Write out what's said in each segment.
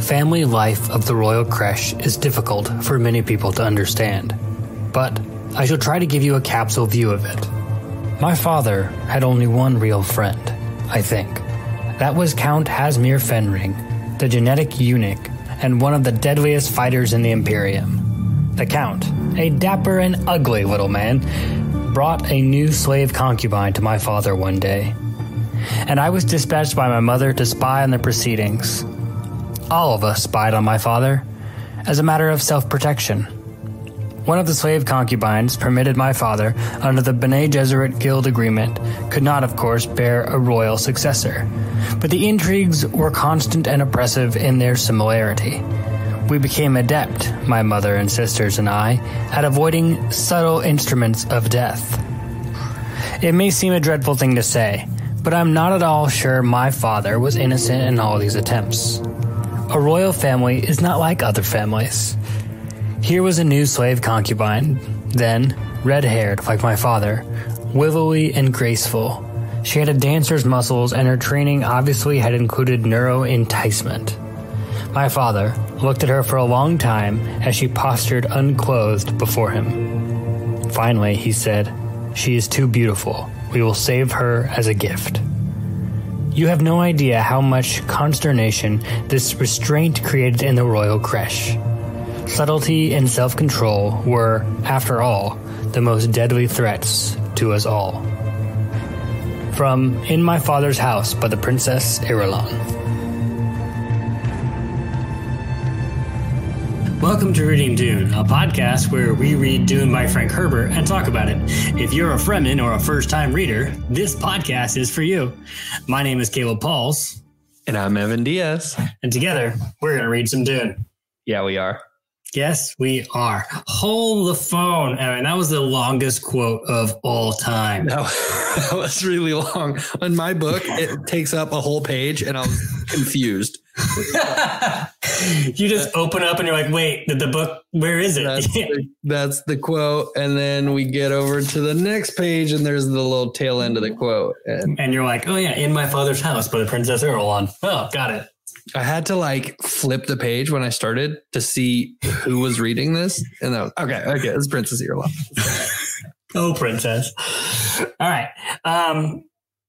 family life of the royal creche is difficult for many people to understand, but I shall try to give you a capsule view of it. My father had only one real friend, I think. That was Count Hasmir Fenring, the genetic eunuch and one of the deadliest fighters in the Imperium. The Count, a dapper and ugly little man, brought a new slave concubine to my father one day, and I was dispatched by my mother to spy on the proceedings. All of us spied on my father, as a matter of self protection. One of the slave concubines permitted my father, under the Bene Gesserit Guild agreement, could not, of course, bear a royal successor. But the intrigues were constant and oppressive in their similarity. We became adept, my mother and sisters and I, at avoiding subtle instruments of death. It may seem a dreadful thing to say, but I'm not at all sure my father was innocent in all these attempts. A royal family is not like other families. Here was a new slave concubine, then, red haired like my father, willowy and graceful. She had a dancer's muscles, and her training obviously had included neuro enticement. My father looked at her for a long time as she postured unclothed before him. Finally, he said, She is too beautiful. We will save her as a gift. You have no idea how much consternation this restraint created in the royal creche. Subtlety and self control were, after all, the most deadly threats to us all. From In My Father's House by the Princess Irulan. Welcome to Reading Dune, a podcast where we read Dune by Frank Herbert and talk about it. If you're a Fremen or a first time reader, this podcast is for you. My name is Caleb Pauls. And I'm Evan Diaz. And together, we're going to read some Dune. Yeah, we are. Yes, we are. Hold the phone. Mean, that was the longest quote of all time. That, that was really long. In my book, it takes up a whole page, and I was confused. You just open up and you're like, wait, the, the book, where is it? That's the, that's the, quote. And then we get over to the next page, and there's the little tail end of the quote. And, and you're like, oh, yeah, in my father's house by the Princess Irulan. Oh, got it. I had to like flip the page when I started to see who was reading this. And that was okay, okay, it's Princess Irulan. oh, Princess. All right. Um,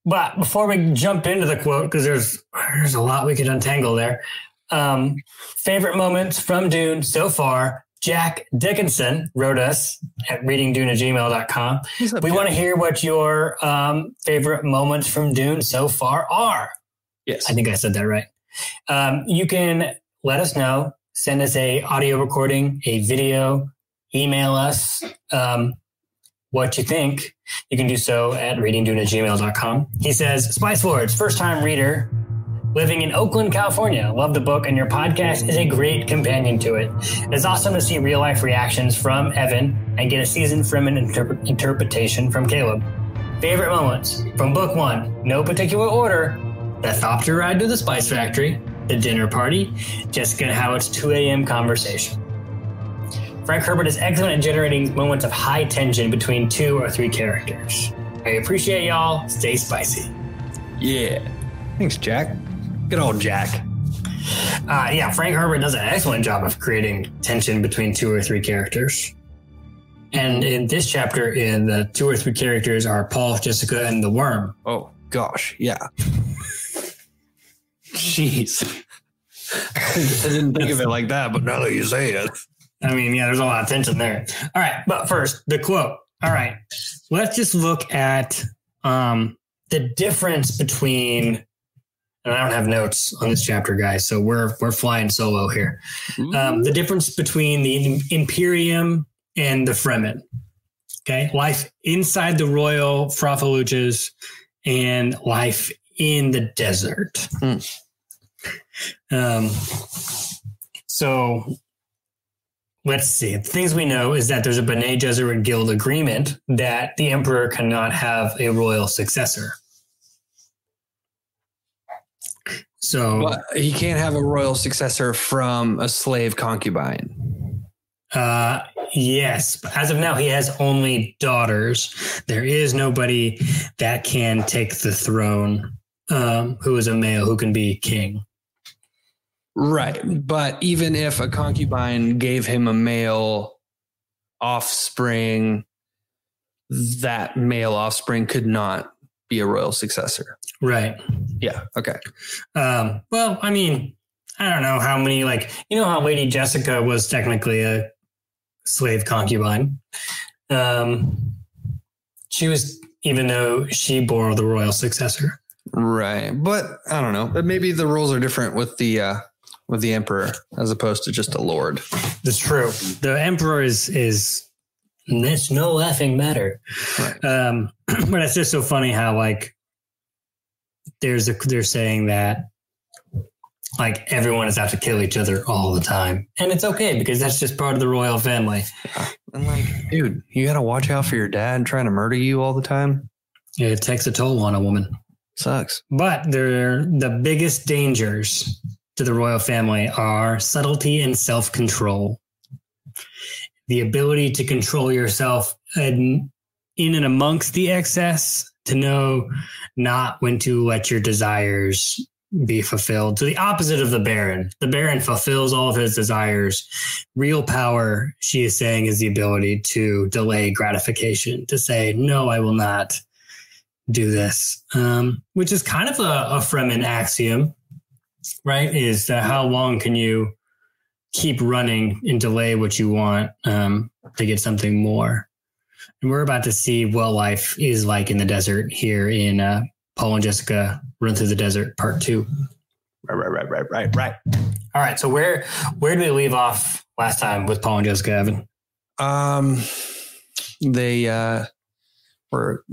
but before we jump into the quote, because there's there's a lot we could untangle there. Um, favorite moments from Dune so far. Jack Dickinson wrote us at readingdune at gmail.com. We want to hear what your um, favorite moments from Dune so far are. Yes. I think I said that right. Um, you can let us know, send us a audio recording, a video, email us um, what you think. You can do so at readingdune at gmail.com. He says, Spice Lords, first time reader, living in Oakland, California. Love the book, and your podcast is a great companion to it. It's awesome to see real life reactions from Evan and get a seasoned Fremen interp- interpretation from Caleb. Favorite moments from book one, no particular order, the Thopter ride to the Spice Factory, the dinner party, Jessica Hawat's 2 a.m. conversation. Frank Herbert is excellent at generating moments of high tension between two or three characters. I appreciate y'all. Stay spicy. Yeah. Thanks, Jack. Good old Jack. Uh, yeah, Frank Herbert does an excellent job of creating tension between two or three characters. And in this chapter, in the two or three characters are Paul, Jessica, and the Worm. Oh gosh, yeah. Jeez. I didn't think of it like that, but now that you say it. I mean, yeah, there's a lot of tension there. All right, but first, the quote. All right, let's just look at um, the difference between. And I don't have notes on this chapter, guys, so we're we're flying solo here. Um, the difference between the Imperium and the Fremen. Okay, life inside the royal Frothaluches and life in the desert. Mm. Um, so let's see. The things we know is that there's a Bene Gesserit Guild agreement that the emperor cannot have a royal successor. So but he can't have a royal successor from a slave concubine. Uh, yes, as of now, he has only daughters. There is nobody that can take the throne um, who is a male who can be king. Right. But even if a concubine gave him a male offspring, that male offspring could not be a royal successor. Right. Yeah. Okay. Um, well, I mean, I don't know how many, like, you know how Lady Jessica was technically a slave concubine. Um, she was, even though she bore the royal successor. Right. But I don't know. But maybe the rules are different with the, uh, with the emperor as opposed to just a lord. That's true. The emperor is is it's no laughing matter. Right. Um, but it's just so funny how like there's a they're saying that like everyone is out to kill each other all the time, and it's okay because that's just part of the royal family. And like, dude, you got to watch out for your dad trying to murder you all the time. Yeah, It takes a toll on a woman. Sucks. But they're the biggest dangers to the royal family are subtlety and self control. The ability to control yourself in, and amongst the excess, to know not when to let your desires be fulfilled. To the opposite of the Baron. The Baron fulfills all of his desires. Real power, she is saying, is the ability to delay gratification, to say, no, I will not do this, um, which is kind of a, a Fremen axiom right? Is that how long can you keep running and delay what you want um, to get something more? And we're about to see what life is like in the desert here in uh, Paul and Jessica Run Through the Desert Part Two. Right, right, right, right, right, right. All right. So where where did we leave off last time with Paul and Jessica Evan? Um, they uh, were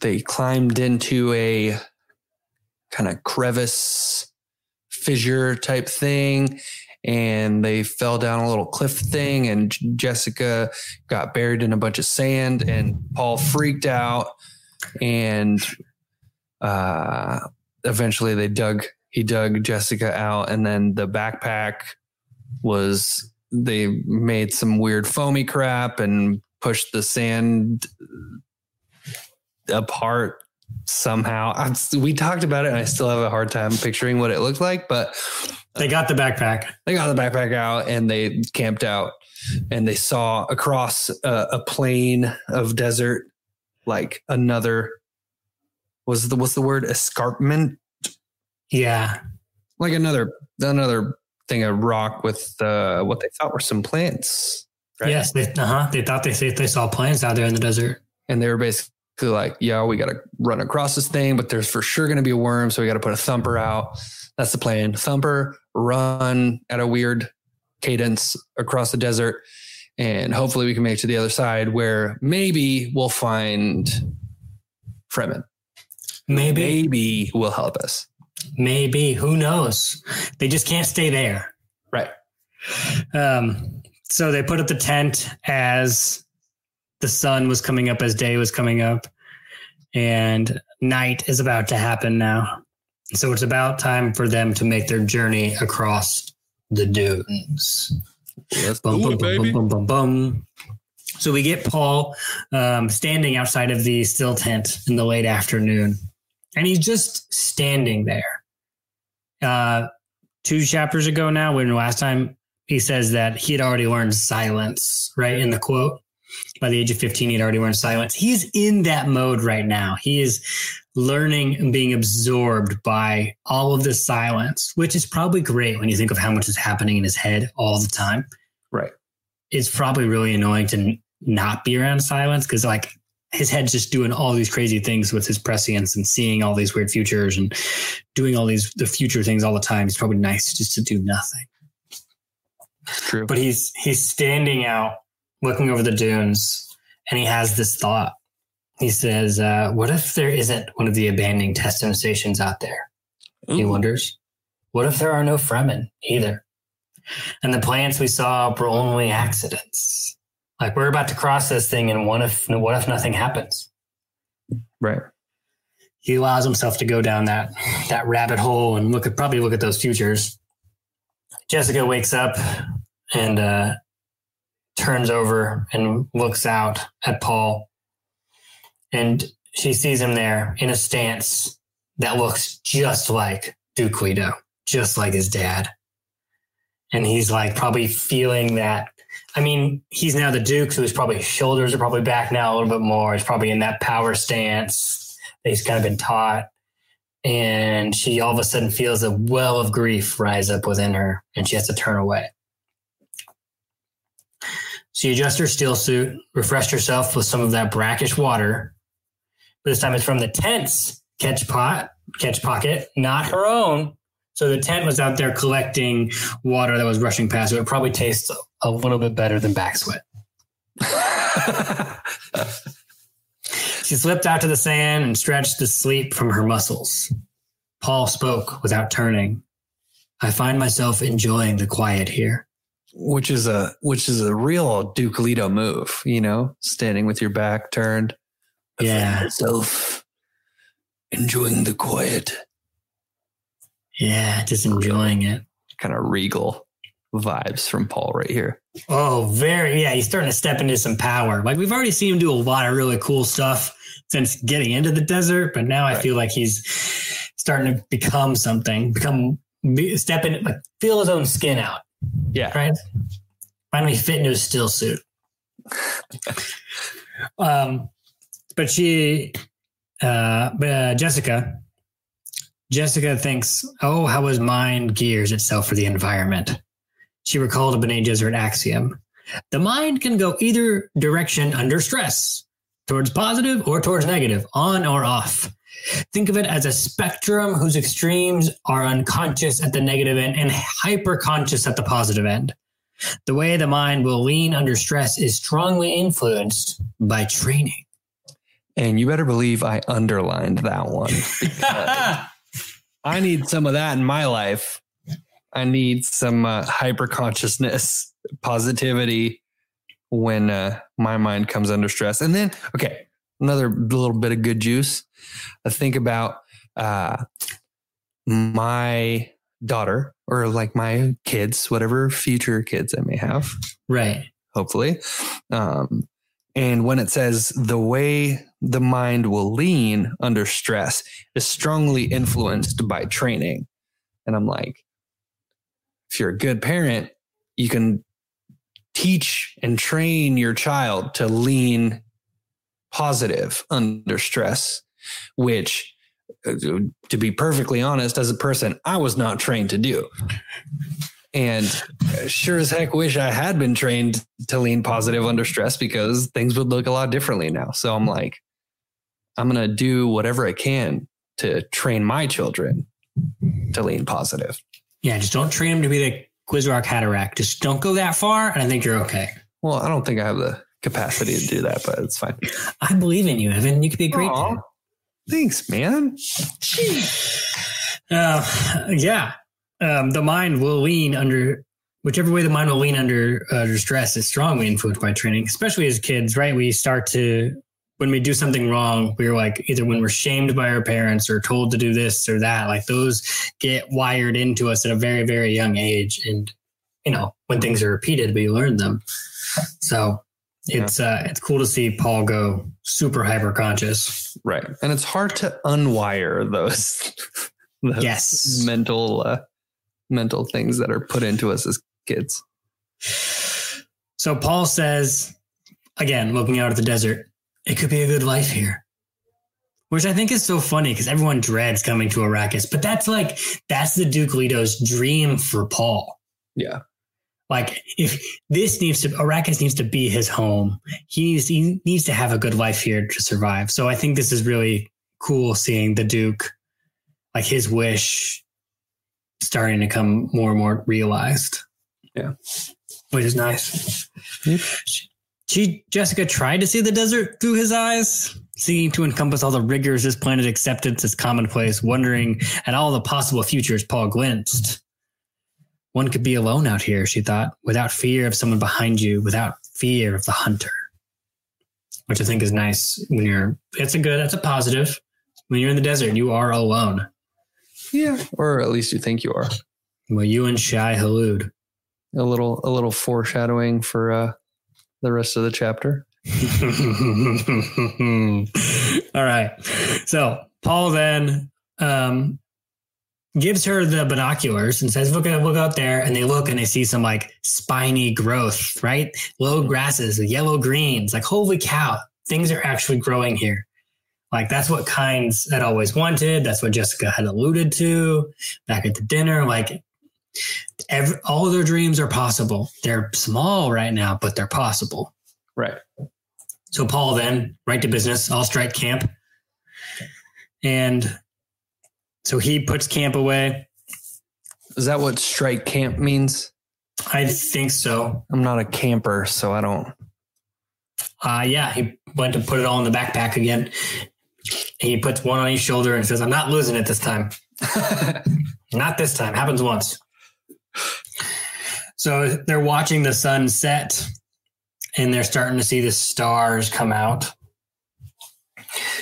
they climbed into a kind of crevice fissure type thing and they fell down a little cliff thing and Jessica got buried in a bunch of sand and Paul freaked out and uh eventually they dug he dug Jessica out and then the backpack was they made some weird foamy crap and pushed the sand apart somehow. I'm, we talked about it, and I still have a hard time picturing what it looked like. But they got the backpack. They got the backpack out, and they camped out, and they saw across a, a plain of desert, like another. Was the what's the word escarpment? Yeah, like another another thing of rock with uh, what they thought were some plants. Right? Yes, they, uh-huh. they thought they they saw plants out there in the desert, and they were basically like, yeah, we got to run across this thing, but there's for sure going to be a worm. So we got to put a thumper out. That's the plan. Thumper, run at a weird cadence across the desert. And hopefully we can make it to the other side where maybe we'll find Fremen. Maybe. Maybe will help us. Maybe. Who knows? They just can't stay there. Right. Um, so they put up the tent as the sun was coming up as day was coming up, and night is about to happen now. So it's about time for them to make their journey across the dunes. bum, bum, bum, bum, bum, bum, So we get Paul um, standing outside of the still tent in the late afternoon, and he's just standing there. Uh, two chapters ago now, when last time he says that he had already learned silence, right in the quote by the age of 15, he'd already learned silence. He's in that mode right now. He is learning and being absorbed by all of this silence, which is probably great when you think of how much is happening in his head all the time. Right. It's probably really annoying to not be around silence because, like, his head's just doing all these crazy things with his prescience and seeing all these weird futures and doing all these the future things all the time. It's probably nice just to do nothing. True. But he's he's standing out looking over the dunes and he has this thought. He says, uh, What if there isn't one of the abandoned testing stations out there? Ooh. He wonders. What if there are no Fremen either? And the plants we saw were only accidents. Like we're about to cross this thing, and what if what if nothing happens? Right. He allows himself to go down that that rabbit hole and look at probably look at those futures. Jessica wakes up and uh, turns over and looks out at Paul. And she sees him there in a stance that looks just like Duke Leto, just like his dad. And he's like probably feeling that. I mean, he's now the Duke, so his probably shoulders are probably back now a little bit more. He's probably in that power stance that he's kind of been taught. And she all of a sudden feels a well of grief rise up within her, and she has to turn away. She adjusts her still suit, refreshed herself with some of that brackish water. But this time it's from the tent's catch pot, catch pocket, not her own. So the tent was out there collecting water that was rushing past. So it probably tastes a little bit better than back sweat. she slipped out to the sand and stretched the sleep from her muscles. Paul spoke without turning. I find myself enjoying the quiet here which is a which is a real Duke Leto move, you know, standing with your back turned. Yeah. Myself enjoying the quiet. Yeah, just enjoying it. Kind of regal vibes from Paul right here. Oh, very yeah. He's starting to step into some power. Like we've already seen him do a lot of really cool stuff since getting into the desert, but now right. I feel like he's starting to become something, become step in, like feel his own skin out. Yeah. Right. Finally fit into a still suit. um, but she, uh, but uh, Jessica, Jessica thinks, oh, how his mind gears itself for the environment. She recalled a Bene Gesserit axiom. The mind can go either direction under stress, towards positive or towards negative, on or off. Think of it as a spectrum whose extremes are unconscious at the negative end and hyper conscious at the positive end. The way the mind will lean under stress is strongly influenced by training. And you better believe I underlined that one. I need some of that in my life. I need some uh, hyper consciousness, positivity when uh, my mind comes under stress. And then, okay, another little bit of good juice. I think about uh, my daughter or like my kids, whatever future kids I may have. Right. Hopefully. Um, and when it says the way the mind will lean under stress is strongly influenced by training. And I'm like, if you're a good parent, you can teach and train your child to lean positive under stress, which, uh, to be perfectly honest, as a person, I was not trained to do. And sure as heck wish I had been trained to lean positive under stress because things would look a lot differently now. So I'm like, I'm going to do whatever I can to train my children to lean positive. Yeah, just don't train them to be the Kwisatz Haderach. Just don't go that far, and I think you're okay. Well, I don't think I have the capacity to do that, but it's fine. I believe in you, Evan. You could be a great. Aww. Thanks, man. uh, yeah, um, the mind will lean under whichever way the mind will lean under under stress is strongly influenced by training, especially as kids. Right, we start to when we do something wrong, we're like either when we're shamed by our parents or told to do this or that. Like those get wired into us at a very very young age, and you know when things are repeated, we learn them. So it's uh, it's cool to see Paul go super hyper conscious. Right, and it's hard to unwire those, those yes mental uh, mental things that are put into us as kids. So Paul says, again, looking out at the desert, it could be a good life here. Which I think is so funny because everyone dreads coming to Arrakis, but that's like that's the Duke Leto's dream for Paul. Yeah. Like if this needs to Arrakis needs to be his home. He needs he needs to have a good life here to survive. So I think this is really cool seeing the Duke, like his wish, starting to come more and more realized. Yeah, which is nice. Yep. She Jessica tried to see the desert through his eyes, seeking to encompass all the rigors this planet acceptance as commonplace, wondering at all the possible futures Paul glimpsed. One could be alone out here, she thought, without fear of someone behind you, without fear of the hunter. Which I think is nice when you're, it's a good, that's a positive. When you're in the desert, you are alone. Yeah. Or at least you think you are. Well, you and Shai Hulud. A little, a little foreshadowing for uh, the rest of the chapter. All right. So Paul then um, gives her the binoculars and says, "Look, go out there." And they look and they see some like spiny growth, right? Low grasses, yellow greens. Like, holy cow, things are actually growing here. Like that's what Kynes had always wanted. That's what Jessica had alluded to back at the dinner. Like every, all their dreams are possible. They're small right now, but they're possible. Right. So Paul then right to business. I'll strike camp, and so he puts camp away. Is that what strike camp means? I think so. I'm not a camper, so I don't. Uh, yeah, he went to put it all in the backpack again. He puts one on each shoulder and says, I'm not losing it this time. not this time. Happens once. So they're watching the sun set and they're starting to see the stars come out.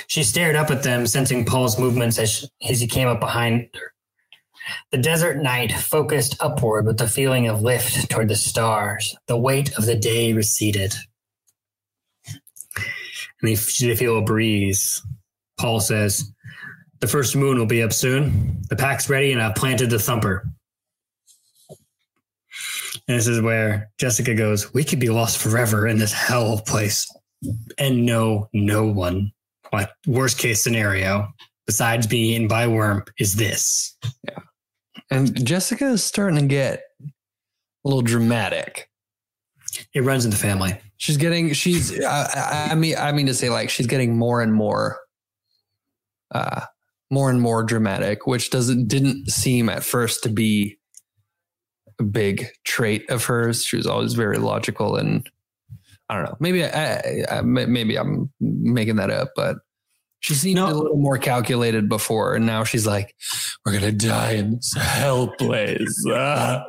She stared up at them, sensing Paul's movements as, she, as he came up behind her. The desert night focused upward with the feeling of lift toward the stars. The weight of the day receded. And they, they feel a breeze. Paul says, The first moon will be up soon. The pack's ready, and I've planted the thumper. And this is where Jessica goes, We could be lost forever in this hell place and know no one. Like, worst case scenario, besides being eaten by a worm, is this. Yeah. And Jessica is starting to get a little dramatic. It runs in the family. She's getting, she's, I, I mean, I mean to say, like, she's getting more and more, uh, more and more dramatic, which doesn't, didn't seem at first to be a big trait of hers. She was always very logical and I don't know. Maybe I, I maybe I'm making that up, but she seemed no. a little more calculated before, and now she's like, "We're gonna die in this hell place." Ah.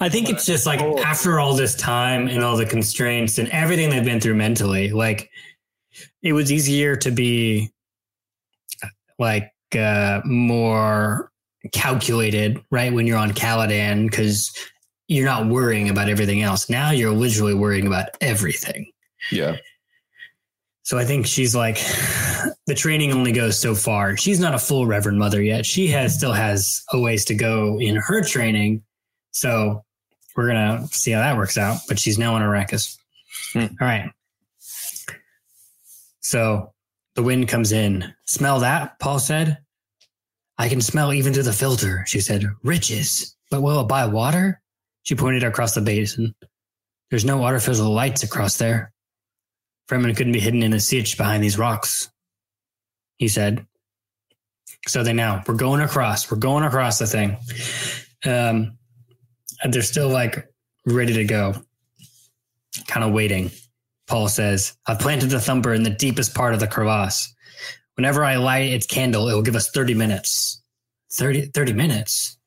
I think it's just like oh. after all this time and all the constraints and everything they've been through mentally, like it was easier to be like uh, more calculated, right? When you're on Caladan, because you're not worrying about everything else. Now you're literally worrying about everything. Yeah. So I think she's like, the training only goes so far. She's not a full Reverend Mother yet. She has still has a ways to go in her training. So we're gonna see how that works out. But she's now on Arrakis. Hmm. All right. So the wind comes in. Smell that? Paul said. I can smell even through the filter, she said. Riches. But will it buy water? She pointed across the basin. There's no artificial lights across there. Fremen couldn't be hidden in a sietch behind these rocks, he said. So they now, we're going across, we're going across the thing. Um, they're still like ready to go, kind of waiting. Paul says, I've planted the thumper in the deepest part of the crevasse. Whenever I light its candle, it will give us 30 minutes. 30, 30 minutes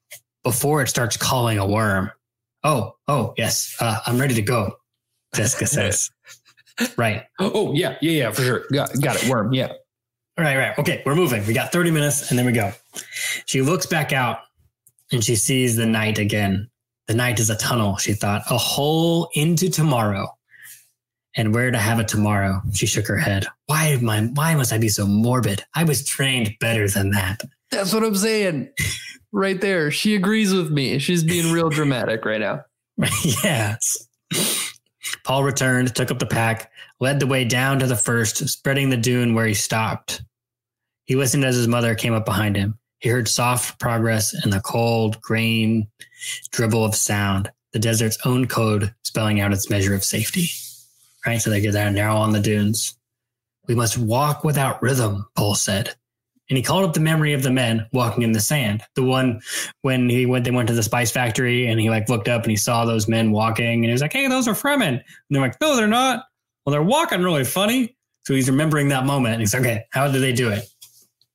before it starts calling a worm. Oh, oh, yes, uh, I'm ready to go, Jessica says. right. Oh, yeah, yeah, yeah, for sure. Got, got it. Worm, yeah. All right. Right. Okay, we're moving. We got 30 minutes and then we go. She looks back out and she sees the night again. The night is a tunnel, she thought, a hole into tomorrow and where to have it tomorrow. She shook her head. Why am I, why must I be so morbid? I was trained better than that. That's what I'm saying. right there. She agrees with me. She's being real dramatic right now. yes. Paul returned, took up the pack, led the way down to the first, spreading the dune where he stopped. He listened as his mother came up behind him. He heard soft progress and the cold, grain dribble of sound, the desert's own code spelling out its measure of safety right? So they get down now on the dunes. We must walk without rhythm, Paul said. And he called up the memory of the men walking in the sand. The one when he went, they went to the spice factory and he like looked up and he saw those men walking and he was like, Hey, those are Fremen. And they're like, No, they're not. Well, they're walking really funny. So he's remembering that moment and he's like, Okay, how did they do it?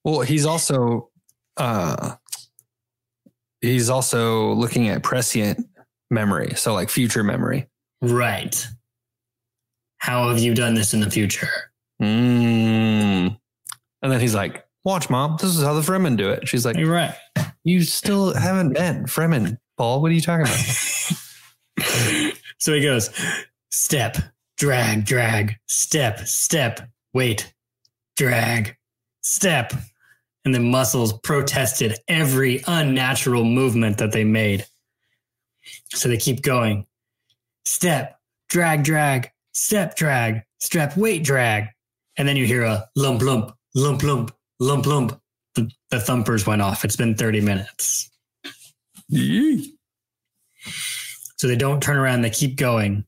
Well, he's also, uh, he's also looking at prescient memory. So like future memory. Right. How have you done this in the future? Mm. And then he's like, Watch, mom. This is how the Fremen do it. She's like, You're right. You still haven't been Fremen, Paul. What are you talking about? so he goes, Step, drag, drag, step, step, wait, drag, step. And and the muscles protested every unnatural movement that they made. So they keep going. Step, drag, drag, step, drag, step, wait, drag. And then you hear a lump, lump, lump, lump, lump, lump. The, the thumpers went off. It's been 30 minutes. So they don't turn around, they keep going.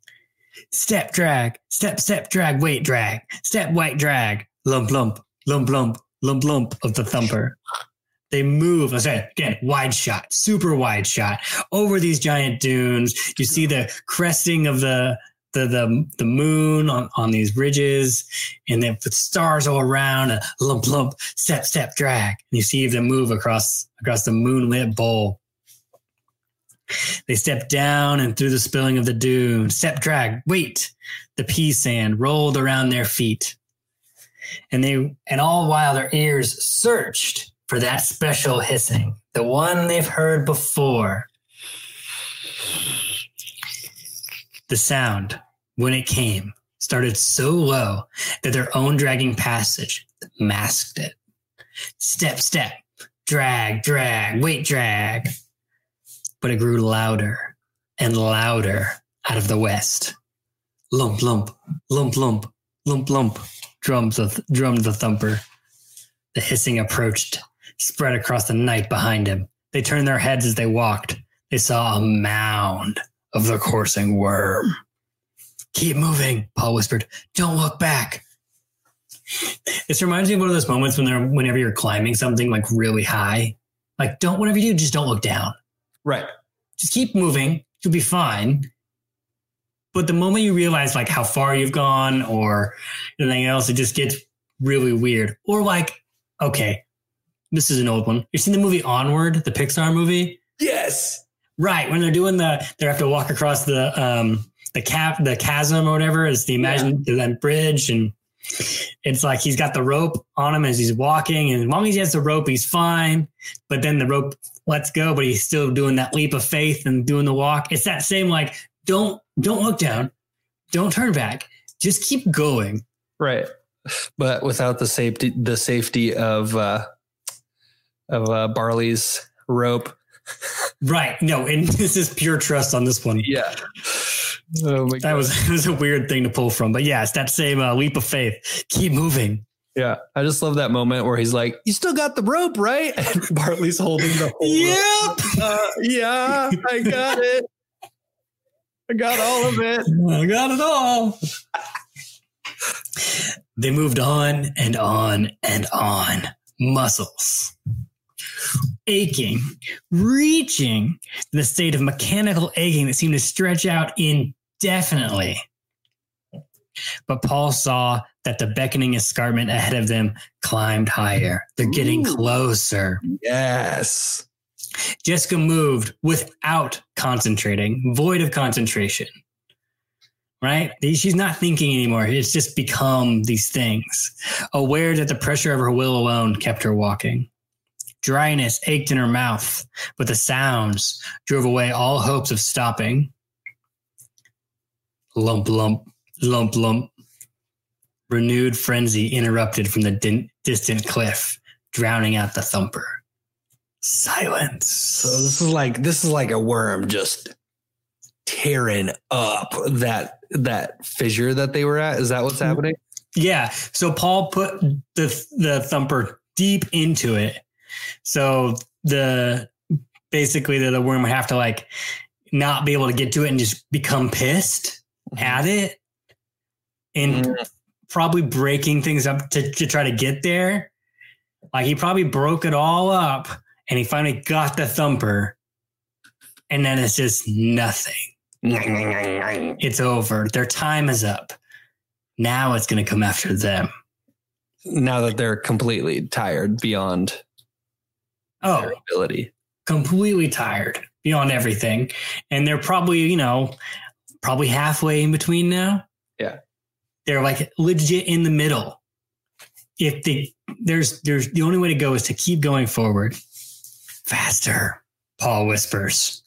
Step, drag, step, step, drag, wait, drag, step, white, drag, lump, lump, lump, lump, lump, lump of the thumper. They move, said again, wide shot, super wide shot over these giant dunes. You see the cresting of the the the, the moon on, on these ridges, and then with stars all around, a lump lump, step step drag. And you see them move across across the moonlit bowl. They step down and through the spilling of the dune. Step drag, wait. The pea sand rolled around their feet. And they and all while their ears searched for that special hissing, the one they've heard before. The sound, when it came, started so low that their own dragging passage masked it. Step, step, drag, drag, wait, drag. But it grew louder and louder out of the west. Lump, lump, lump, lump, lump, lump, drums the, drummed the thumper. The hissing approached, spread across the night behind him. They turned their heads as they walked. They saw a mound of the coursing worm. Keep moving, Paul whispered. Don't look back. This reminds me of one of those moments when they're whenever you're climbing something like really high. Like don't whatever you do, just don't look down. Right. Just keep moving. You'll be fine. But the moment you realize like how far you've gone or anything else, it just gets really weird. Or like, okay, this is an old one. You've seen the movie Onward, the Pixar movie? Yes. Right. When they're doing the, they have to walk across the um the cap, the chasm or whatever is the imagine yeah. that bridge, and it's like he's got the rope on him as he's walking, and as long as he has the rope, he's fine. But then the rope lets go, but he's still doing that leap of faith and doing the walk. It's that same like don't don't look down, don't turn back, just keep going. Right. But without the safety the safety of uh of uh Barley's rope. Right. No, and this is pure trust on this one. Yeah. Oh my God. that was was a weird thing to pull from, but yeah, it's that same uh, leap of faith. Keep moving. Yeah, I just love that moment where he's like, "You still got the rope, right?" And Barley's holding the whole. Yep. Uh, yeah, I got it. I got all of it. I got it all. they moved on and on and on. Muscles aching, reaching the state of mechanical aching that seemed to stretch out indefinitely. But Paul saw that the beckoning escarpment ahead of them climbed higher. They're getting Ooh. closer. Yes. Jessica moved without concentrating, void of concentration. Right? She's not thinking anymore. It's just become these things, aware that the pressure of her will alone kept her walking. Dryness ached in her mouth, but the sounds drove away all hopes of stopping. Lump, lump, lump, lump. Renewed frenzy interrupted from the din- distant cliff, drowning out the thumper. Silence. So this is like this is like a worm just tearing up that that fissure that they were at. Is that what's mm-hmm. happening? Yeah. So Paul put the the thumper deep into it so the basically the, the worm would have to like not be able to get to it and just become pissed mm-hmm. at it and mm-hmm. probably breaking things up to, to try to get there. Like he probably broke it all up and he finally got the thumper and then it's just nothing. It's over. Their time is up. Now it's going to come after them. Now that they're completely tired beyond oh, ability. Completely tired beyond everything. And they're probably, you know, probably halfway in between now. Yeah. They're like legit in the middle. If they there's there's the only way to go is to keep going forward. Faster, Paul whispers.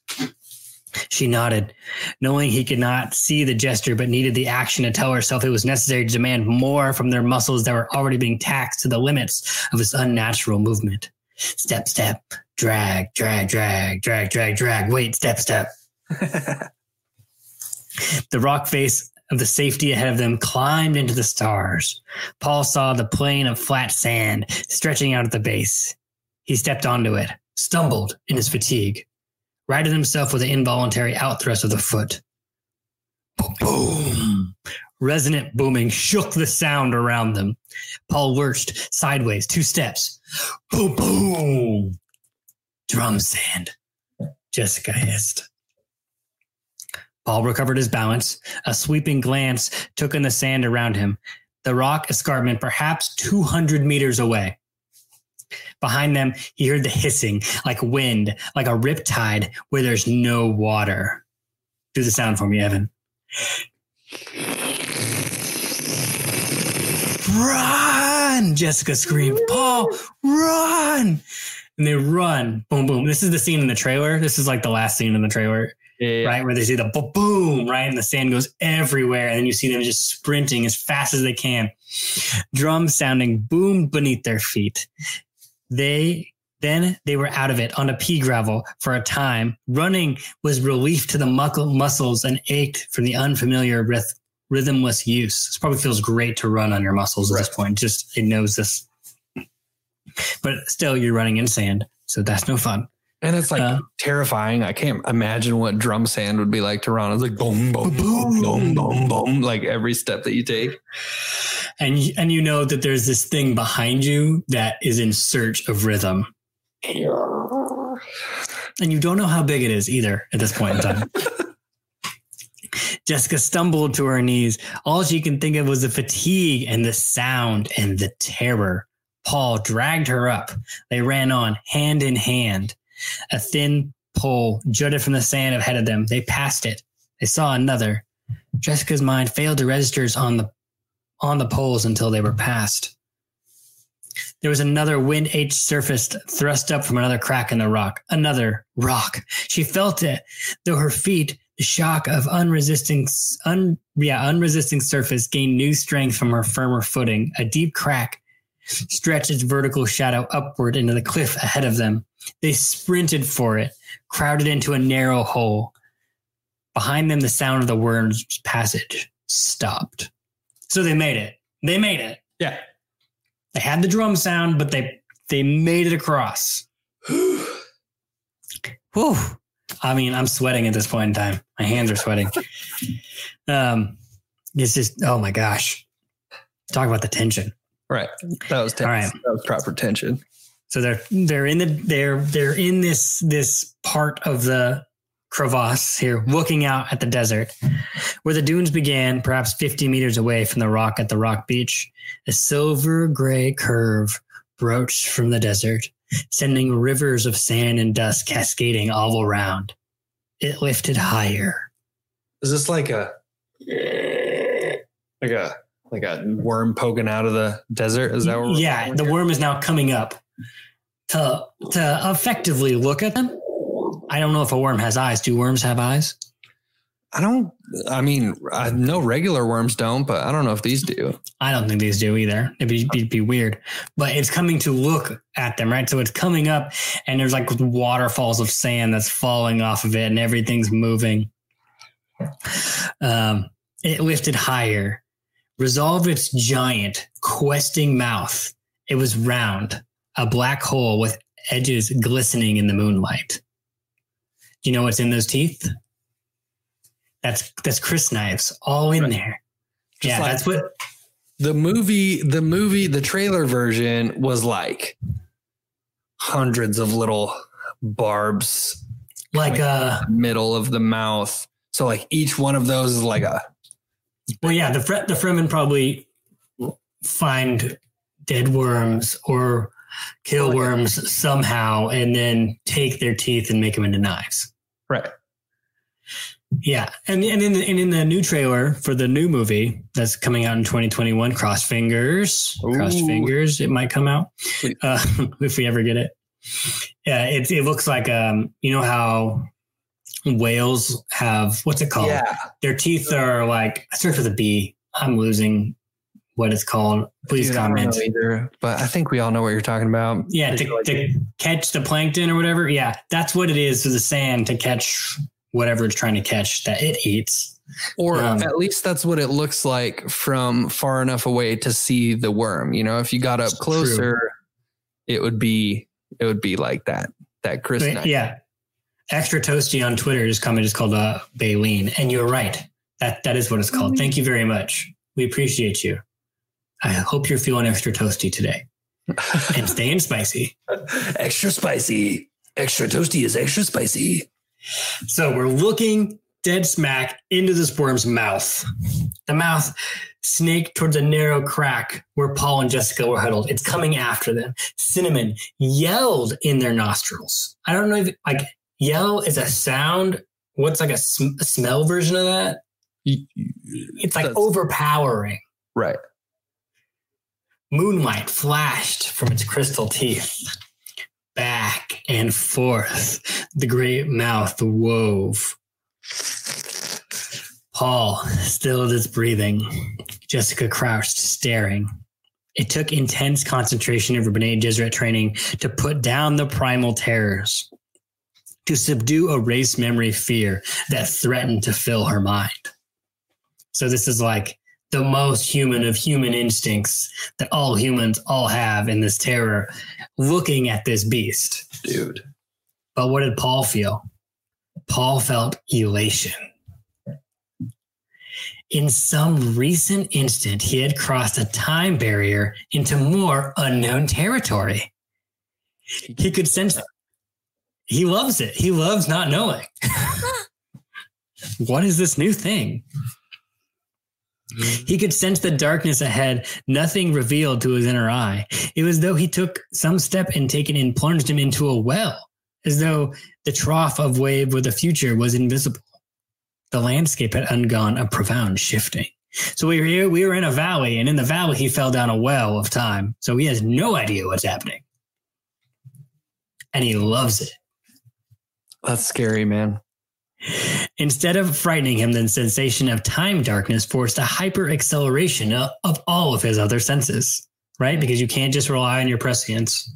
She nodded, knowing he could not see the gesture but needed the action to tell herself it was necessary to demand more from their muscles that were already being taxed to the limits of this unnatural movement. Step, step, drag, drag, drag, drag, drag, drag. Wait, step, step. the rock face of the safety ahead of them climbed into the stars. Paul saw the plain of flat sand stretching out at the base. He stepped onto it, stumbled in his fatigue, righted himself with an involuntary outthrust of the foot. Boom. Resonant booming shook the sound around them. Paul lurched sideways, two steps. Boom, boom. Drum sand. Jessica hissed. Paul recovered his balance. A sweeping glance took in the sand around him. The rock escarpment, perhaps 200 meters away. Behind them, he heard the hissing like wind, like a riptide where there's no water. Do the sound for me, Evan. Run! Jessica screamed. Paul, run! And they run. Boom, boom. This is the scene in the trailer. This is like the last scene in the trailer yeah. right? Where they see the boom, right? And the sand goes everywhere. And then you see them just sprinting as fast as they can. Drums sounding boom beneath their feet. They then they were out of it on a pea gravel for a time. Running was relief to the muscles and ached from the unfamiliar ryth- rhythmless use. This probably feels great to run on your muscles at right. this point. Just it knows this. But still, you're running in sand, so that's no fun. And it's like uh, terrifying. I can't imagine what drum sand would be like to run. It's like boom, boom, boom, boom, boom, boom, like every step that you take. And and you know that there's this thing behind you that is in search of rhythm. And you don't know how big it is either at this point in time. Jessica stumbled to her knees. All she can think of was the fatigue and the sound and the terror. Paul dragged her up. They ran on hand in hand. A thin pole jutted from the sand ahead of them. They passed it. They saw another. Jessica's mind failed to register on the on the poles until they were passed. There was another wind H surface thrust up from another crack in the rock. Another rock. She felt it, though her feet, shock of unresisting, un, yeah, unresisting surface gained new strength from her firmer footing. A deep crack stretched its vertical shadow upward into the cliff ahead of them. They sprinted for it, crowded into a narrow hole. Behind them, the sound of the worm's passage stopped. So they made it. They made it. Yeah. They had the drum sound, but they they made it across. Whew. I mean, I'm sweating at this point in time. My hands are sweating. um, it's just, oh my gosh. Talk about the tension. Right. That was tense. All right. That was proper tension. So they're they're in the they're they're in this this part of the crevasse here, looking out at the desert, where the dunes began, perhaps 50 meters away from the rock at the rock beach. A silver gray curve broached from the desert, sending rivers of sand and dust cascading all around. It lifted higher. Is this like a like a like a worm poking out of the desert? Is that what? yeah, the worm is now coming up to to effectively look at them. I don't know if a worm has eyes. Do worms have eyes? I don't. I mean, I know regular worms don't, but I don't know if these do. I don't think these do either. It'd be, it'd be weird. But it's coming to look at them, right? So it's coming up, and there's like waterfalls of sand that's falling off of it, and everything's moving. Um, it lifted higher, resolved its giant, questing mouth. It was round, a black hole with edges glistening in the moonlight. Do you know what's in those teeth? That's that's crysknives all in right. there. Just yeah, like that's what the movie the movie the trailer version was like hundreds of little barbs like a uh, middle of the mouth. So like each one of those is like a well yeah, the the Fremen probably find dead worms or kill worms somehow and then take their teeth and make them into knives. Right. Yeah, and and in the, and in the new trailer for the new movie that's coming out in 2021, cross fingers, Ooh. cross fingers, it might come out uh, if we ever get it. Yeah, it it looks like um, you know how whales have what's it called? Yeah. Their teeth are like I starts with a B. I'm losing what it's called. Please Dude, comment. know either, but I think we all know what you're talking about. Yeah, to, to catch the plankton or whatever. Yeah, that's what it is to the sand to catch whatever it's trying to catch that it eats. Or Um, at least that's what it looks like from far enough away to see the worm. You know, if you got up True. closer, it would be it would be like that. That Chris But, yeah. Extra Toasty on Twitter is commented it's called uh, Baleen. And you're right. That that is what it's called. Thank you very much. We appreciate you. I hope you're feeling extra toasty today and staying spicy. extra spicy. Extra toasty is extra spicy. So we're looking dead smack into this worm's mouth. The mouth snaked towards a narrow crack where Paul and Jessica were huddled. It's coming after them. Cinnamon yelled in their nostrils. I don't know if like yell is a sound. What's like a, sm- a smell version of that? It's like That's- overpowering. Right. Moonlight flashed from its crystal teeth. Back and forth, the great mouth wove. Paul stilled his breathing. Jessica crouched, staring. It took intense concentration of Bene Gesserit training to put down the primal terrors, to subdue a race memory fear that threatened to fill her mind. So this is like the most human of human instincts that all humans all have in this terror looking at this beast. Dude. But what did Paul feel? Paul felt elation. In some recent instant, he had crossed a time barrier into more unknown territory. He could sense he loves it. He loves not knowing. what is this new thing? Mm-hmm. He could sense the darkness ahead, nothing revealed to his inner eye. It was as though he took some step and taken and plunged him into a well, as though the trough of wave with the future was invisible. The landscape had undergone a profound shifting. So we were here, we were in a valley, and in the valley he fell down a well of time. So he has no idea what's happening. And he loves it. That's scary, man. Instead of frightening him, the sensation of time darkness forced a hyper acceleration of, all of his other senses, right? Because you can't just rely on your prescience.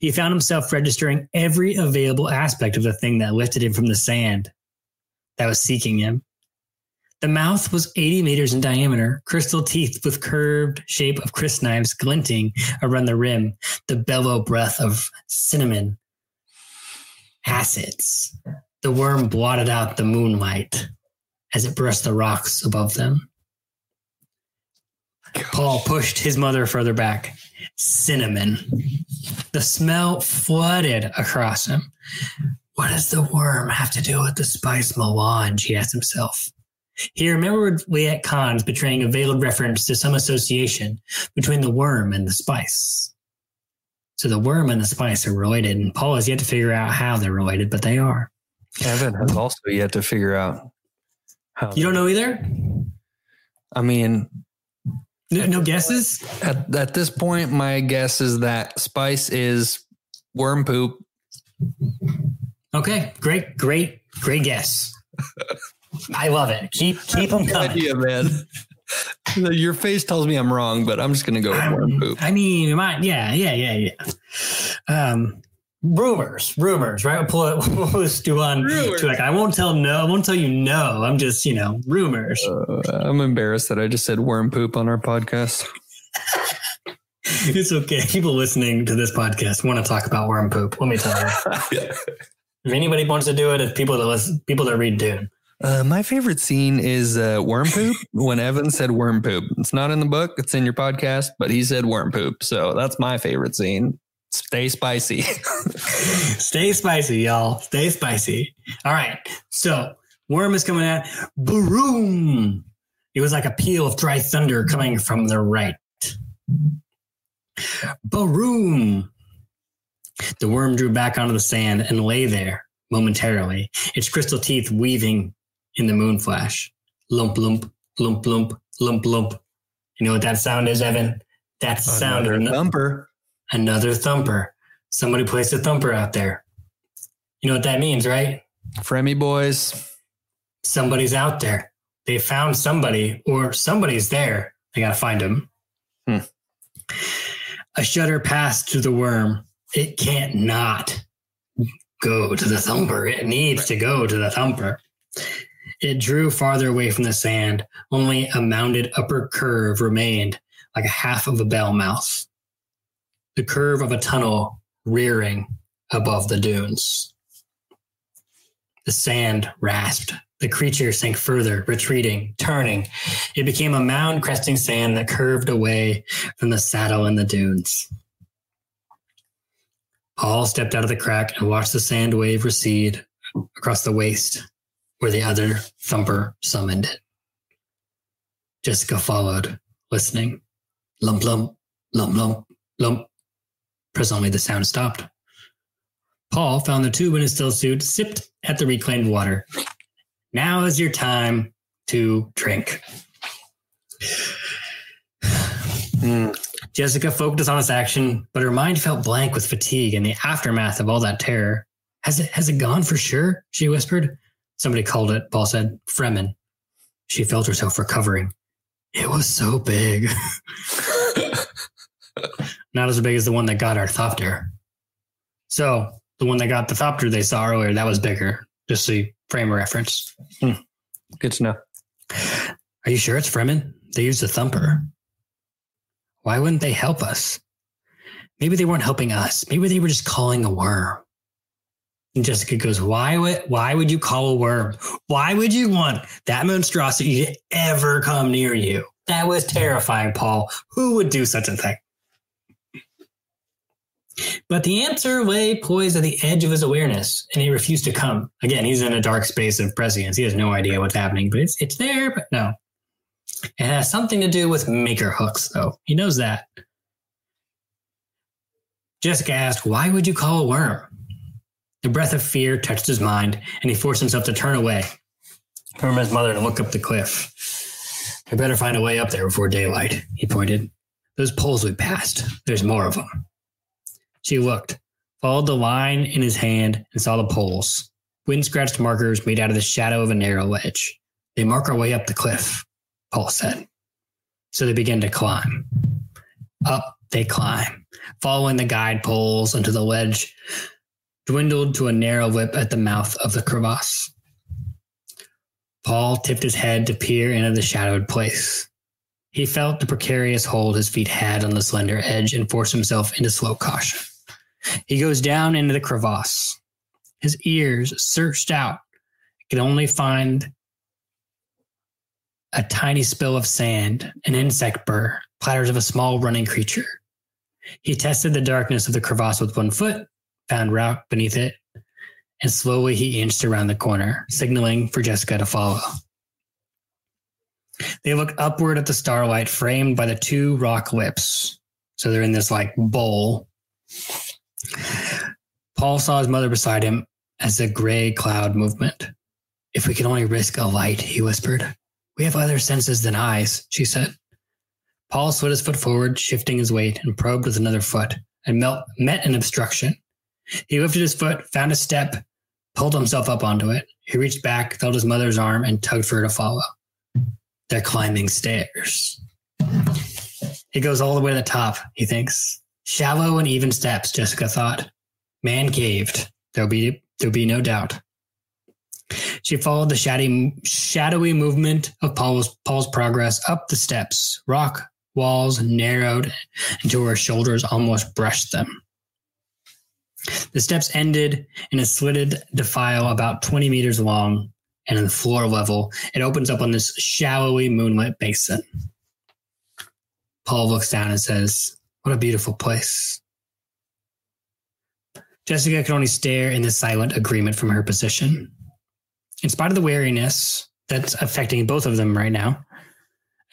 He found himself registering every available aspect of the thing that lifted him from the sand that was seeking him. The mouth was 80 meters in diameter, crystal teeth with curved shape of crisp knives glinting around the rim, the bellow breath of cinnamon acids. The worm blotted out the moonlight as it brushed the rocks above them. Paul pushed his mother further back. Cinnamon. The smell flooded across him. What does the worm have to do with the spice melange? He asked himself. He remembered Liet Kynes' betraying a veiled reference to some association between the worm and the spice. So the worm and the spice are related, and Paul has yet to figure out how they're related, but they are. Evan has also yet to figure out how. You don't know either? I mean, No, no guesses? at, at this point, my guess is that spice is worm poop. Okay, great, great, great guess. I love it. Keep keep them coming. idea, man. Your face tells me I'm wrong, but I'm just gonna go with worm Um, poop. I mean, might, yeah, yeah, yeah, yeah. Um, rumors, rumors, right? We'll pull it, we'll pull this to on Rumors. to like, I won't tell no, I won't tell you no. I'm just, you know, rumors. Uh, I'm embarrassed that I just said worm poop on our podcast. It's okay. People listening to this podcast want to talk about worm poop. Let me tell you. if anybody wants to do it, it's people that listen, people that read Dune. Uh, my favorite scene is uh, worm poop when Evan said worm poop. It's not in the book, it's in your podcast, but he said worm poop. So that's my favorite scene. Stay spicy. Stay spicy, y'all. Stay spicy. All right. So worm is coming out. Boom. It was like a peal of dry thunder coming from the right. Boom. The worm drew back onto the sand and lay there momentarily, its crystal teeth weaving in the moon flash. Lump, lump, lump, lump, lump, lump. You know what that sound is, Evan? That's the sound of Another ano- thumper. Another thumper. Somebody placed a thumper out there. You know what that means, right? Fremy boys. Somebody's out there. They found somebody, or somebody's there. They gotta find him. Hmm. A shudder passed through the worm. It can't not go to the thumper. It needs to go to the thumper. It drew farther away from the sand. Only a mounded upper curve remained, like a half of a bell mouth. The curve of a tunnel rearing above the dunes. The sand rasped. The creature sank further, retreating, turning. It became a mound cresting sand that curved away from the saddle and the dunes. Paul stepped out of the crack and watched the sand wave recede across the waste where the other thumper summoned it. Jessica followed, listening. Lump, lump, lump, lump, lump. Presently, the sound stopped. Paul found the tube in his still suit, sipped at the reclaimed water. Now is your time to drink. Mm. Jessica focused on its action, but her mind felt blank with fatigue and the aftermath of all that terror. Has it has it gone for sure? She whispered. Somebody called it, Paul said, Fremen. She felt herself recovering. It was so big. Not as big as the one that got our Thopter. So the one that got the Thopter they saw earlier, that was bigger. Just so you frame a reference. Hmm. Good to know. Are you sure it's Fremen? They used a thumper. Why wouldn't they help us? Maybe they weren't helping us. Maybe they were just calling a worm. And Jessica goes, Why would why would you call a worm? Why would you want that monstrosity to ever come near you? That was terrifying, Paul. Who would do such a thing? But the answer lay poised at the edge of his awareness, and he refused to come. Again, he's in a dark space of prescience. He has no idea what's happening, but it's it's there, but no. It has something to do with maker hooks, though. He knows that. Jessica asked, Why would you call a worm? The breath of fear touched his mind, and he forced himself to turn away from his mother and look up the cliff. I better find a way up there before daylight, he pointed. Those poles we passed, there's more of them. She looked, followed the line in his hand, and saw the poles. Wind scratched markers made out of the shadow of a narrow ledge. They mark our way up the cliff, Paul said. So they began to climb. Up they climb, following the guide poles until the ledge dwindled to a narrow lip at the mouth of the crevasse. Paul tipped his head to peer into the shadowed place. He felt the precarious hold his feet had on the slender edge and forced himself into slow caution. He goes down into the crevasse. His ears searched out, could only find a tiny spill of sand, an insect burr, platters of a small running creature. He tested the darkness of the crevasse with one foot, found rock beneath it, and slowly he inched around the corner, signaling for Jessica to follow. They look upward at the starlight framed by the two rock lips. So they're in this like bowl. Paul saw his mother beside him as a gray cloud movement. If we could only risk a light, he whispered. We have other senses than eyes, she said. Paul slid his foot forward, shifting his weight, and probed with another foot, and met an obstruction. He lifted his foot, found a step, pulled himself up onto it. He reached back, felt his mother's arm, and tugged for her to follow. They're climbing stairs. He goes all the way to the top, he thinks. Shallow and even steps, Jessica thought. Man caved. There'll be there'll be no doubt. She followed the shadowy, shadowy movement of Paul's, Paul's progress up the steps. Rock walls narrowed until her shoulders almost brushed them. The steps ended in a slitted defile about 20 meters long, and in the floor level, it opens up on this shallowy moonlit basin. Paul looks down and says, What a beautiful place. Jessica could only stare in the silent agreement from her position. In spite of the wariness that's affecting both of them right now,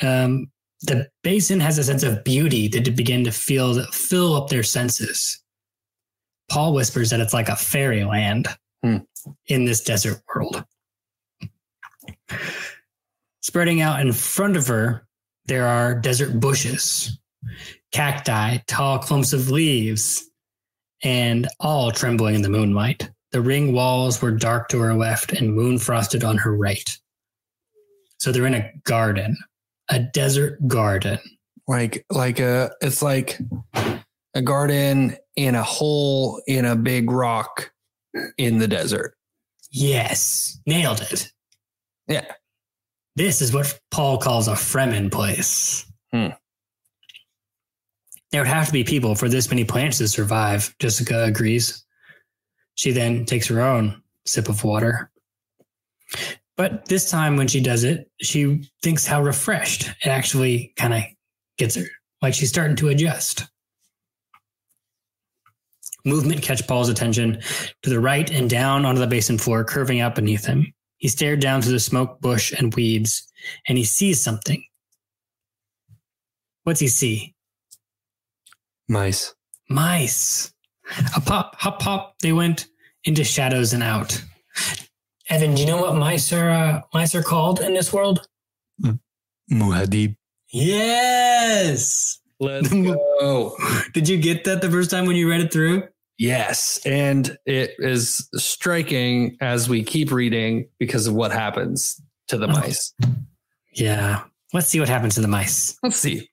um, the basin has a sense of beauty that begin to feel fill up their senses. Paul whispers that it's like a fairyland Hmm. in this desert world. Spreading out in front of her, there are desert bushes, cacti, tall clumps of leaves, and all trembling in the moonlight. The ring walls were dark to her left and moon frosted on her right. So they're in a garden, a desert garden. Like like a it's like a garden in a hole in a big rock in the desert. Yes, nailed it. Yeah. This is what Paul calls a Fremen place. Hmm. There would have to be people for this many plants to survive, Jessica agrees. She then takes her own sip of water. But this time when she does it, she thinks how refreshed it actually kind of gets her. Like she's starting to adjust. Movement catch Paul's attention to the right and down onto the basin floor, curving out beneath him. He stared down through the smoke, bush, and weeds, and he sees something. What's he see? Mice. Mice. A pop, hop, pop. They went into shadows and out. Evan, do you know what mice are? Uh, mice are called in this world? Muad'Dib. Yes. Let's go. Did you get that the first time when you read it through? Yes. And it is striking as we keep reading because of what happens to the Oh. mice. Yeah. Let's see what happens to the mice. Let's see.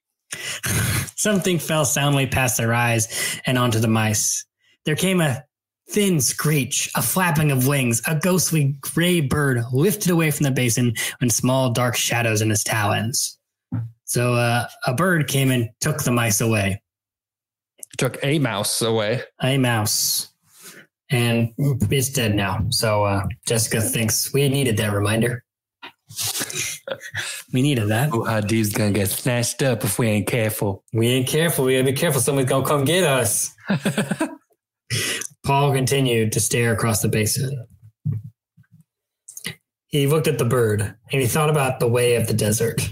Something fell soundly past their eyes and onto the mice. There came a thin screech, a flapping of wings, a ghostly gray bird lifted away from the basin in small dark shadows in its talons. So uh, a bird came and took the mice away. Took a mouse away. A mouse. And it's dead now. So uh, Jessica thinks we needed that reminder. We needed that. Muad'Dib's gonna get snatched up if we ain't careful. We ain't careful. We gotta be careful. Someone's gonna come get us. Paul continued to stare across the basin. He looked at the bird and he thought about the way of the desert.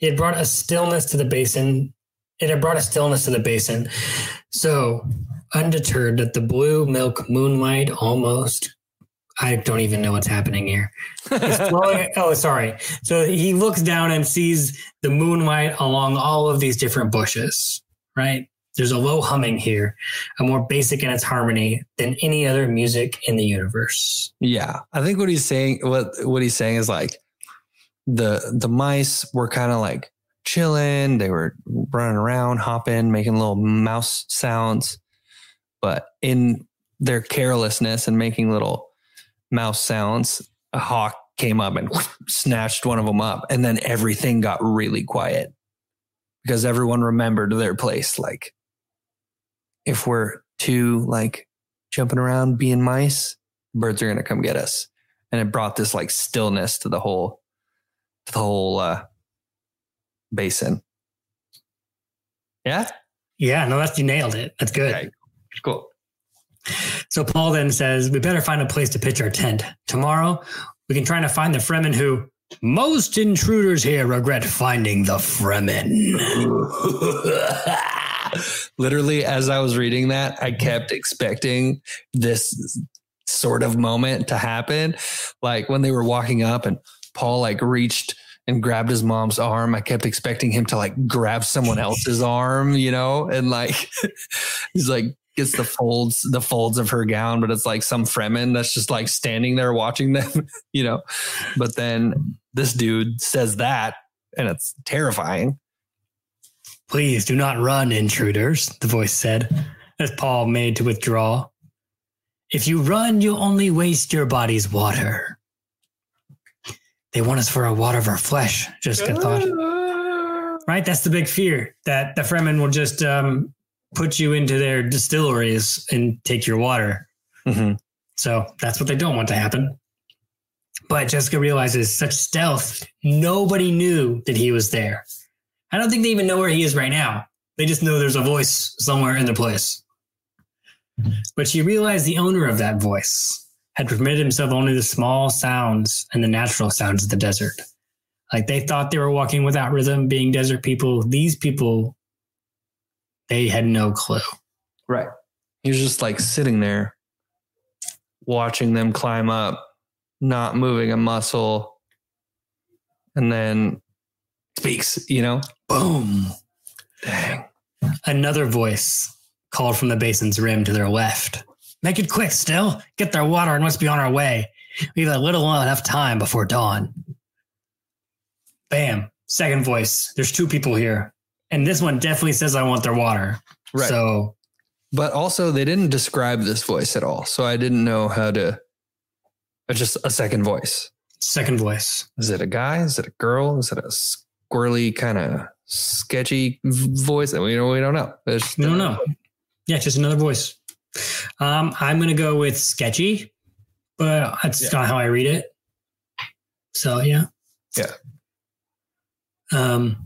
It had brought a stillness to the basin. It had brought a stillness to the basin. So, undeterred that the blue milk moonlight almost, I don't even know what's happening here. Oh, sorry. So he looks down and sees the moonlight along all of these different bushes, right? There's a low humming here, a more basic in its harmony than any other music in the universe. Yeah, I think what he's saying, what what he's saying is like the the mice were kind of like chilling. They were running around, hopping, making little mouse sounds, but in their carelessness and making little mouse sounds, a hawk came up and snatched one of them up, and then everything got really quiet because everyone remembered their place. Like, if we're too like jumping around being mice, birds are going to come get us. And it brought this like stillness to the whole, to the whole uh, basin. Yeah. Yeah, no, that's you nailed it. That's good. Okay. Cool. So Paul then says, We better find a place to pitch our tent. Tomorrow, we can try to find the Fremen who most intruders here regret finding the Fremen. Literally, as I was reading that, I kept expecting this sort of moment to happen. Like when they were walking up and Paul like reached and grabbed his mom's arm. I kept expecting him to like grab someone else's arm, you know, and like he's like gets the folds, the folds of her gown, but it's like some Fremen that's just like standing there watching them, you know. But then this dude says that, and it's terrifying. Please do not run, intruders, the voice said, as Paul made to withdraw. If you run, you'll only waste your body's water. They want us for a water of our flesh, Jessica thought. Right? That's the big fear that the Fremen will just um, put you into their distilleries and take your water. Mhm. So that's what they don't want to happen. But Jessica realizes such stealth, nobody knew that he was there. I don't think they even know where he is right now. They just know there's a voice somewhere in the place. But she realized the owner of that voice had permitted himself only the small sounds and the natural sounds of the desert. Like they thought they were walking without rhythm, being desert people. These people, they had no clue. Right. He was just like sitting there watching them climb up, not moving a muscle, and then speaks, you know? Boom. Dang. Another voice called from the basin's rim to their left. Make it quick, Stil. Get their water and must be on our way. We have a little enough time before dawn. Bam. Second voice. There's two people here. And this one definitely says I want their water. Right. So But also, they didn't describe this voice at all. So I didn't know how to. Just a second voice. second voice. Is it a guy? Is it a girl? Is it a squirrely kind of sketchy voice? We don't. We don't know. We don't know. Yeah, just another voice. Um, I'm gonna go with sketchy, but that's Yeah. not how I read it. So yeah. Yeah. Um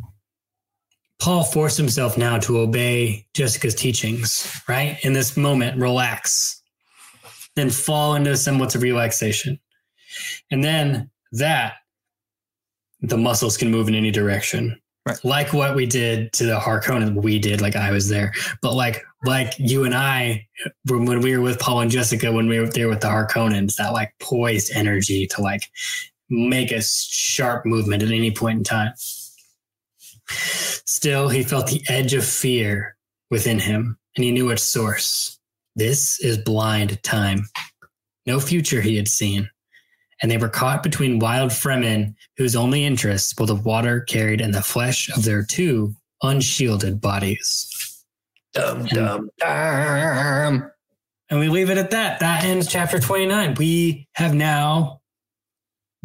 Paul forced himself now to obey Jessica's teachings, right? In this moment, relax. Then fall into a semblance of relaxation. And then that the muscles can move in any direction. Right. Like what we did to the Harkonnen, we did, like I was there. But like like you and I when when we were with Paul and Jessica when we were there with the Harkonnens, that like poised energy to like make a sharp movement at any point in time. Still, he felt the edge of fear within him, and he knew its source. This is blind time. No future he had seen. And they were caught between wild Fremen, whose only interests were the water carried in the flesh of their two unshielded bodies. Dum dum dum. And we leave it at that. That ends chapter 29. We have now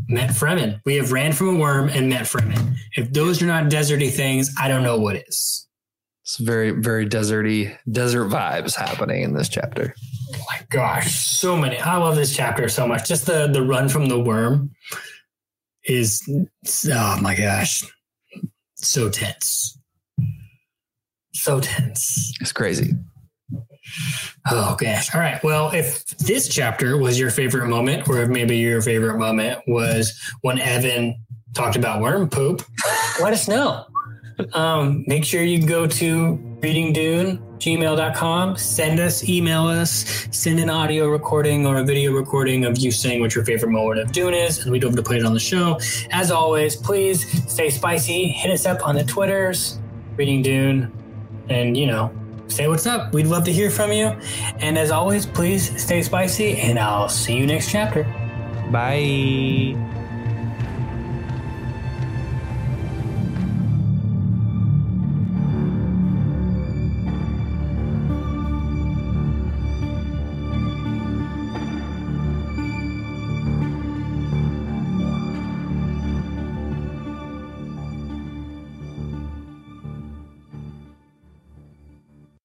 met Fremen. We have ran from a worm and met Fremen. If those are not deserty things, I don't know what is. It's very very deserty desert vibes happening in this chapter. Oh my gosh, so many. I love this chapter so much. Just the the run from the worm is oh my gosh. So tense. So tense. It's crazy. Oh gosh. All right. Well, if this chapter was your favorite moment, or if maybe your favorite moment was when Evan talked about worm poop, let us know. Um, make sure you go to readingdune.gmail.com, send us, email us, send an audio recording or a video recording of you saying what your favorite moment of Dune is, and we'd love to play it on the show. As always, please stay spicy. Hit us up on the Twitters, Reading Dune, and you know, say what's up. We'd love to hear from you. And as always, please stay spicy, and I'll see you next chapter. Bye.